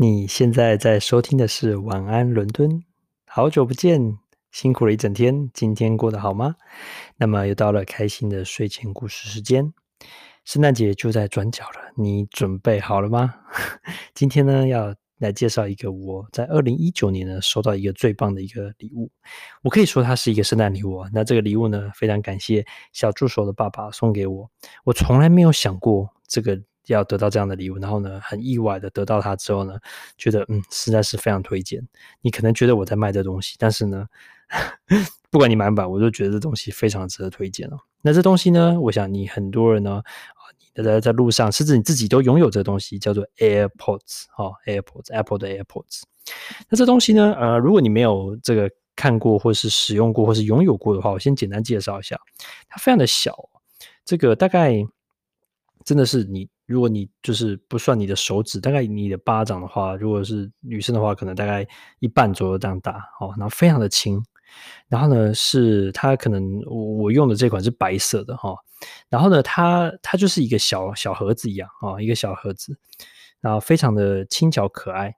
你现在在收听的是《晚安伦敦》，好久不见，辛苦了一整天，今天过得好吗？那么又到了开心的睡前故事时间，圣诞节就在转角了，你准备好了吗？今天呢，要来介绍一个我在二零一九年呢收到一个最棒的一个礼物，我可以说它是一个圣诞礼物啊。那这个礼物呢，非常感谢小助手的爸爸送给我，我从来没有想过这个。要得到这样的礼物，然后呢，很意外的得到它之后呢，觉得嗯，实在是非常推荐。你可能觉得我在卖这东西，但是呢，不管你买不买，我就觉得这东西非常值得推荐哦。那这东西呢，我想你很多人呢，啊，你在在路上，甚至你自己都拥有这东西，叫做 AirPods 哦，AirPods，Apple 的 AirPods。那这东西呢，呃，如果你没有这个看过，或是使用过，或是拥有过的话，我先简单介绍一下，它非常的小，这个大概真的是你。如果你就是不算你的手指，大概你的巴掌的话，如果是女生的话，可能大概一半左右这样大哦，然后非常的轻，然后呢是它可能我我用的这款是白色的哈，然后呢它它就是一个小小盒子一样啊，一个小盒子，然后非常的轻巧可爱，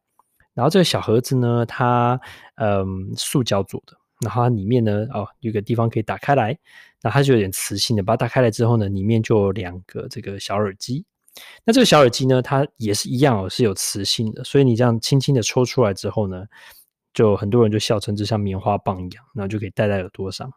然后这个小盒子呢它嗯塑胶做的，然后它里面呢哦有个地方可以打开来，那它就有点磁性的，把它打开来之后呢，里面就有两个这个小耳机。那这个小耳机呢，它也是一样哦，是有磁性的，所以你这样轻轻的抽出来之后呢，就很多人就笑称这像棉花棒一样，然后就可以戴在耳朵上。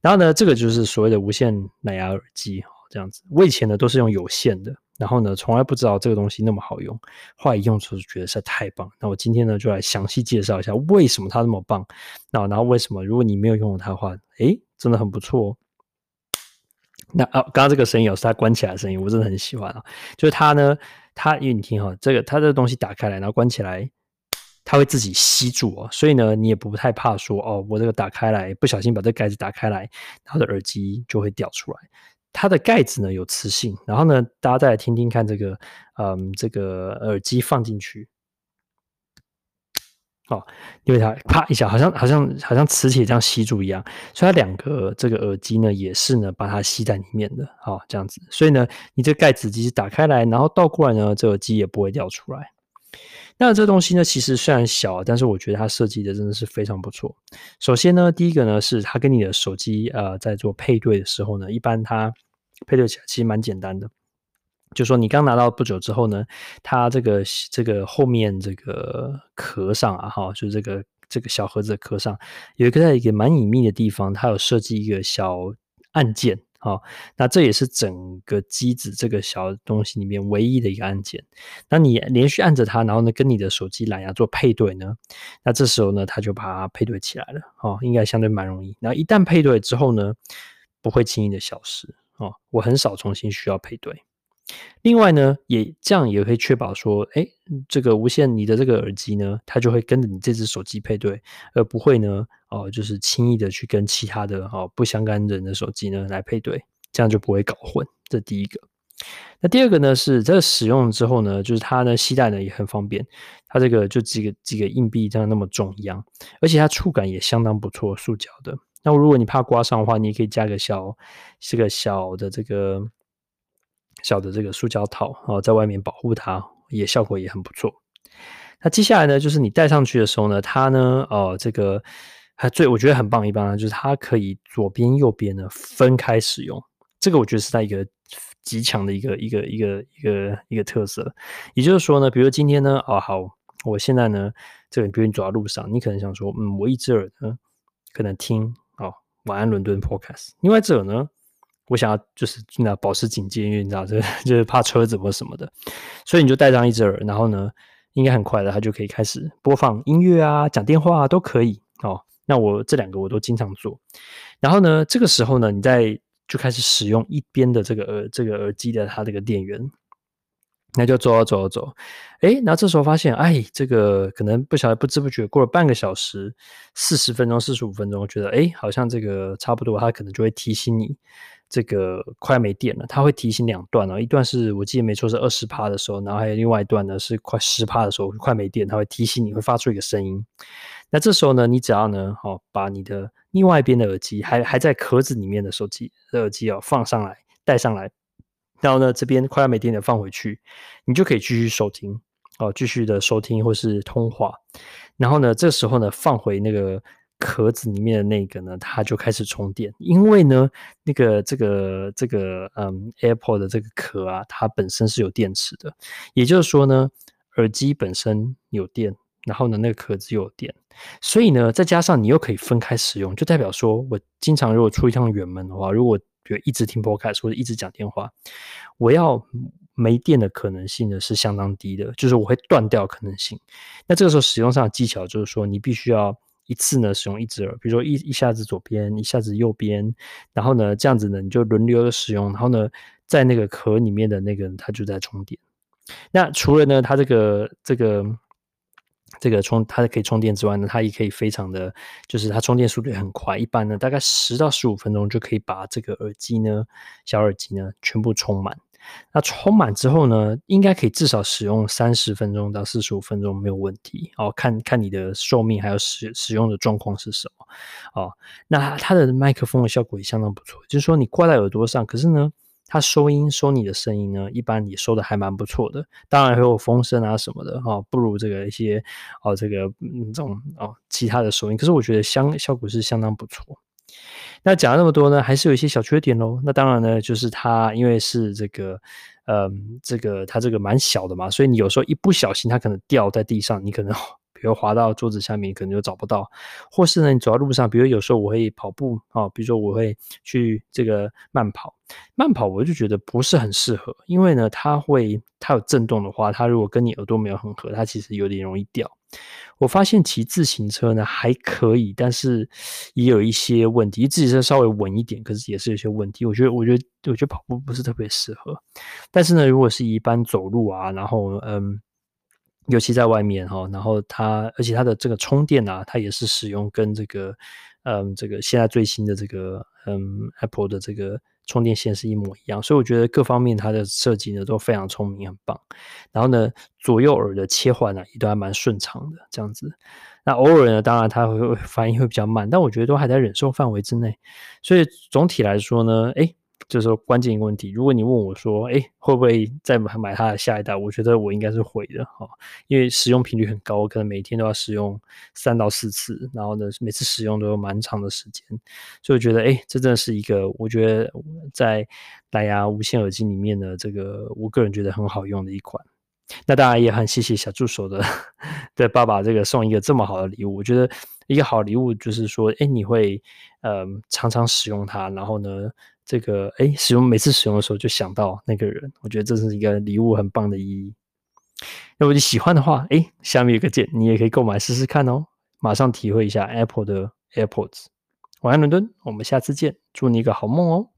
然后呢，这个就是所谓的无线蓝牙耳机，这样子。我以前呢都是用有线的，然后呢从来不知道这个东西那么好用，后来用出觉得实在太棒。那我今天呢就来详细介绍一下为什么它那么棒，那然后为什么如果你没有用过它的话，诶，真的很不错。那啊，刚刚这个声音有是它关起来的声音，我真的很喜欢啊。就是它呢，它因为你听哈，这个它这个东西打开来，然后关起来，它会自己吸住哦，所以呢，你也不太怕说哦，我这个打开来不小心把这盖子打开来，然后的耳机就会掉出来。它的盖子呢有磁性，然后呢，大家再来听听看这个，嗯，这个耳机放进去。哦，因为它啪一下，好像好像好像磁铁这样吸住一样，所以它两个这个耳机呢，也是呢把它吸在里面的，好、哦、这样子。所以呢，你这个盖子其实打开来，然后倒过来呢，这耳机也不会掉出来。那这东西呢，其实虽然小，但是我觉得它设计的真的是非常不错。首先呢，第一个呢是它跟你的手机呃在做配对的时候呢，一般它配对起来其实蛮简单的。就说你刚拿到不久之后呢，它这个这个后面这个壳上啊，哈，就是这个这个小盒子的壳上有一个在一个蛮隐秘的地方，它有设计一个小按键，好，那这也是整个机子这个小东西里面唯一的一个按键。那你连续按着它，然后呢跟你的手机蓝牙做配对呢，那这时候呢它就把它配对起来了，哦，应该相对蛮容易。那一旦配对之后呢，不会轻易的消失，哦，我很少重新需要配对。另外呢，也这样也可以确保说，哎，这个无线你的这个耳机呢，它就会跟着你这只手机配对，而不会呢，哦，就是轻易的去跟其他的哦不相干人的手机呢来配对，这样就不会搞混。这第一个。那第二个呢是这个使用之后呢，就是它呢携带呢也很方便，它这个就几个几个硬币这样那么重一样，而且它触感也相当不错，塑胶的。那如果你怕刮伤的话，你也可以加个小这个小的这个。小的这个塑胶套啊，在外面保护它，也效果也很不错。那接下来呢，就是你戴上去的时候呢，它呢，哦，这个还最我觉得很棒一般，就是它可以左边右边呢分开使用。这个我觉得是它一个极强的一个一个一个一个一个特色。也就是说呢，比如今天呢，哦好，我现在呢，这个比如你走在路上，你可能想说，嗯，我一只耳呢可能听哦晚安伦敦 Podcast，另外一只耳呢。我想要就是那保持警戒，因为你知道，这 就是怕车子或什么的，所以你就戴上一只耳，然后呢，应该很快的，它就可以开始播放音乐啊、讲电话啊都可以哦。那我这两个我都经常做。然后呢，这个时候呢，你再就开始使用一边的这个耳这个耳机的它这个电源，那就走啊走啊走，哎，然后这时候发现，哎，这个可能不晓得不知不觉过了半个小时、四十分钟、四十五分钟，我觉得哎，好像这个差不多，它可能就会提醒你。这个快没电了，它会提醒两段哦，一段是我记得没错是二十趴的时候，然后还有另外一段呢是快十趴的时候，快没电，它会提醒你会发出一个声音。那这时候呢，你只要呢，好把你的另外一边的耳机还还在壳子里面的手机的耳机哦放上来，带上来，然后呢这边快要没电的放回去，你就可以继续收听。哦，继续的收听或是通话。然后呢，这时候呢，放回那个壳子里面的那个呢，它就开始充电。因为呢，那个这个这个嗯，AirPod 的这个壳啊，它本身是有电池的，也就是说呢，耳机本身有电。然后呢，那个壳子又有电，所以呢，再加上你又可以分开使用，就代表说我经常如果出一趟远门的话，如果比如一直听 Podcast 或者一直讲电话，我要没电的可能性呢是相当低的，就是我会断掉可能性。那这个时候使用上的技巧就是说，你必须要一次呢使用一只耳，比如说一一下子左边，一下子右边，然后呢这样子呢你就轮流的使用，然后呢在那个壳里面的那个它就在充电。那除了呢它这个这个。这个充它可以充电之外呢，它也可以非常的，就是它充电速度也很快，一般呢大概十到十五分钟就可以把这个耳机呢，小耳机呢全部充满。那充满之后呢，应该可以至少使用三十分钟到四十五分钟没有问题。哦，看看你的寿命还有使使用的状况是什么。哦，那它的麦克风的效果也相当不错，就是说你挂在耳朵上，可是呢。它收音收你的声音呢，一般也收的还蛮不错的。当然还有风声啊什么的哈、哦，不如这个一些哦这个嗯这种哦其他的收音。可是我觉得相效果是相当不错。那讲了那么多呢，还是有一些小缺点喽。那当然呢，就是它因为是这个嗯这个它这个蛮小的嘛，所以你有时候一不小心它可能掉在地上，你可能。比如滑到桌子下面，可能就找不到；或是呢，你走在路上，比如有时候我会跑步啊，比如说我会去这个慢跑，慢跑我就觉得不是很适合，因为呢，它会它有震动的话，它如果跟你耳朵没有很合，它其实有点容易掉。我发现骑自行车呢还可以，但是也有一些问题。自行车稍微稳一点，可是也是有些问题。我觉得，我觉得，我觉得跑步不是特别适合。但是呢，如果是一般走路啊，然后嗯。尤其在外面哈，然后它，而且它的这个充电啊，它也是使用跟这个，嗯，这个现在最新的这个，嗯，Apple 的这个充电线是一模一样，所以我觉得各方面它的设计呢都非常聪明，很棒。然后呢，左右耳的切换呢也都还蛮顺畅的，这样子。那偶尔呢，当然它会反应会比较慢，但我觉得都还在忍受范围之内。所以总体来说呢，诶。就是说关键一个问题，如果你问我说，哎，会不会再买买它的下一代？我觉得我应该是会的哈，因为使用频率很高，我可能每天都要使用三到四次，然后呢，每次使用都有蛮长的时间，所以我觉得，哎，这真的是一个我觉得在蓝牙无线耳机里面的这个，我个人觉得很好用的一款。那当然也很谢谢小助手的 的爸爸这个送一个这么好的礼物，我觉得一个好礼物就是说，哎，你会呃常常使用它，然后呢。这个哎，使用每次使用的时候就想到那个人，我觉得这是一个礼物很棒的意义。如果你喜欢的话，哎，下面有个键，你也可以购买试试看哦，马上体会一下 Apple 的 AirPods。晚安，伦敦，我们下次见，祝你一个好梦哦。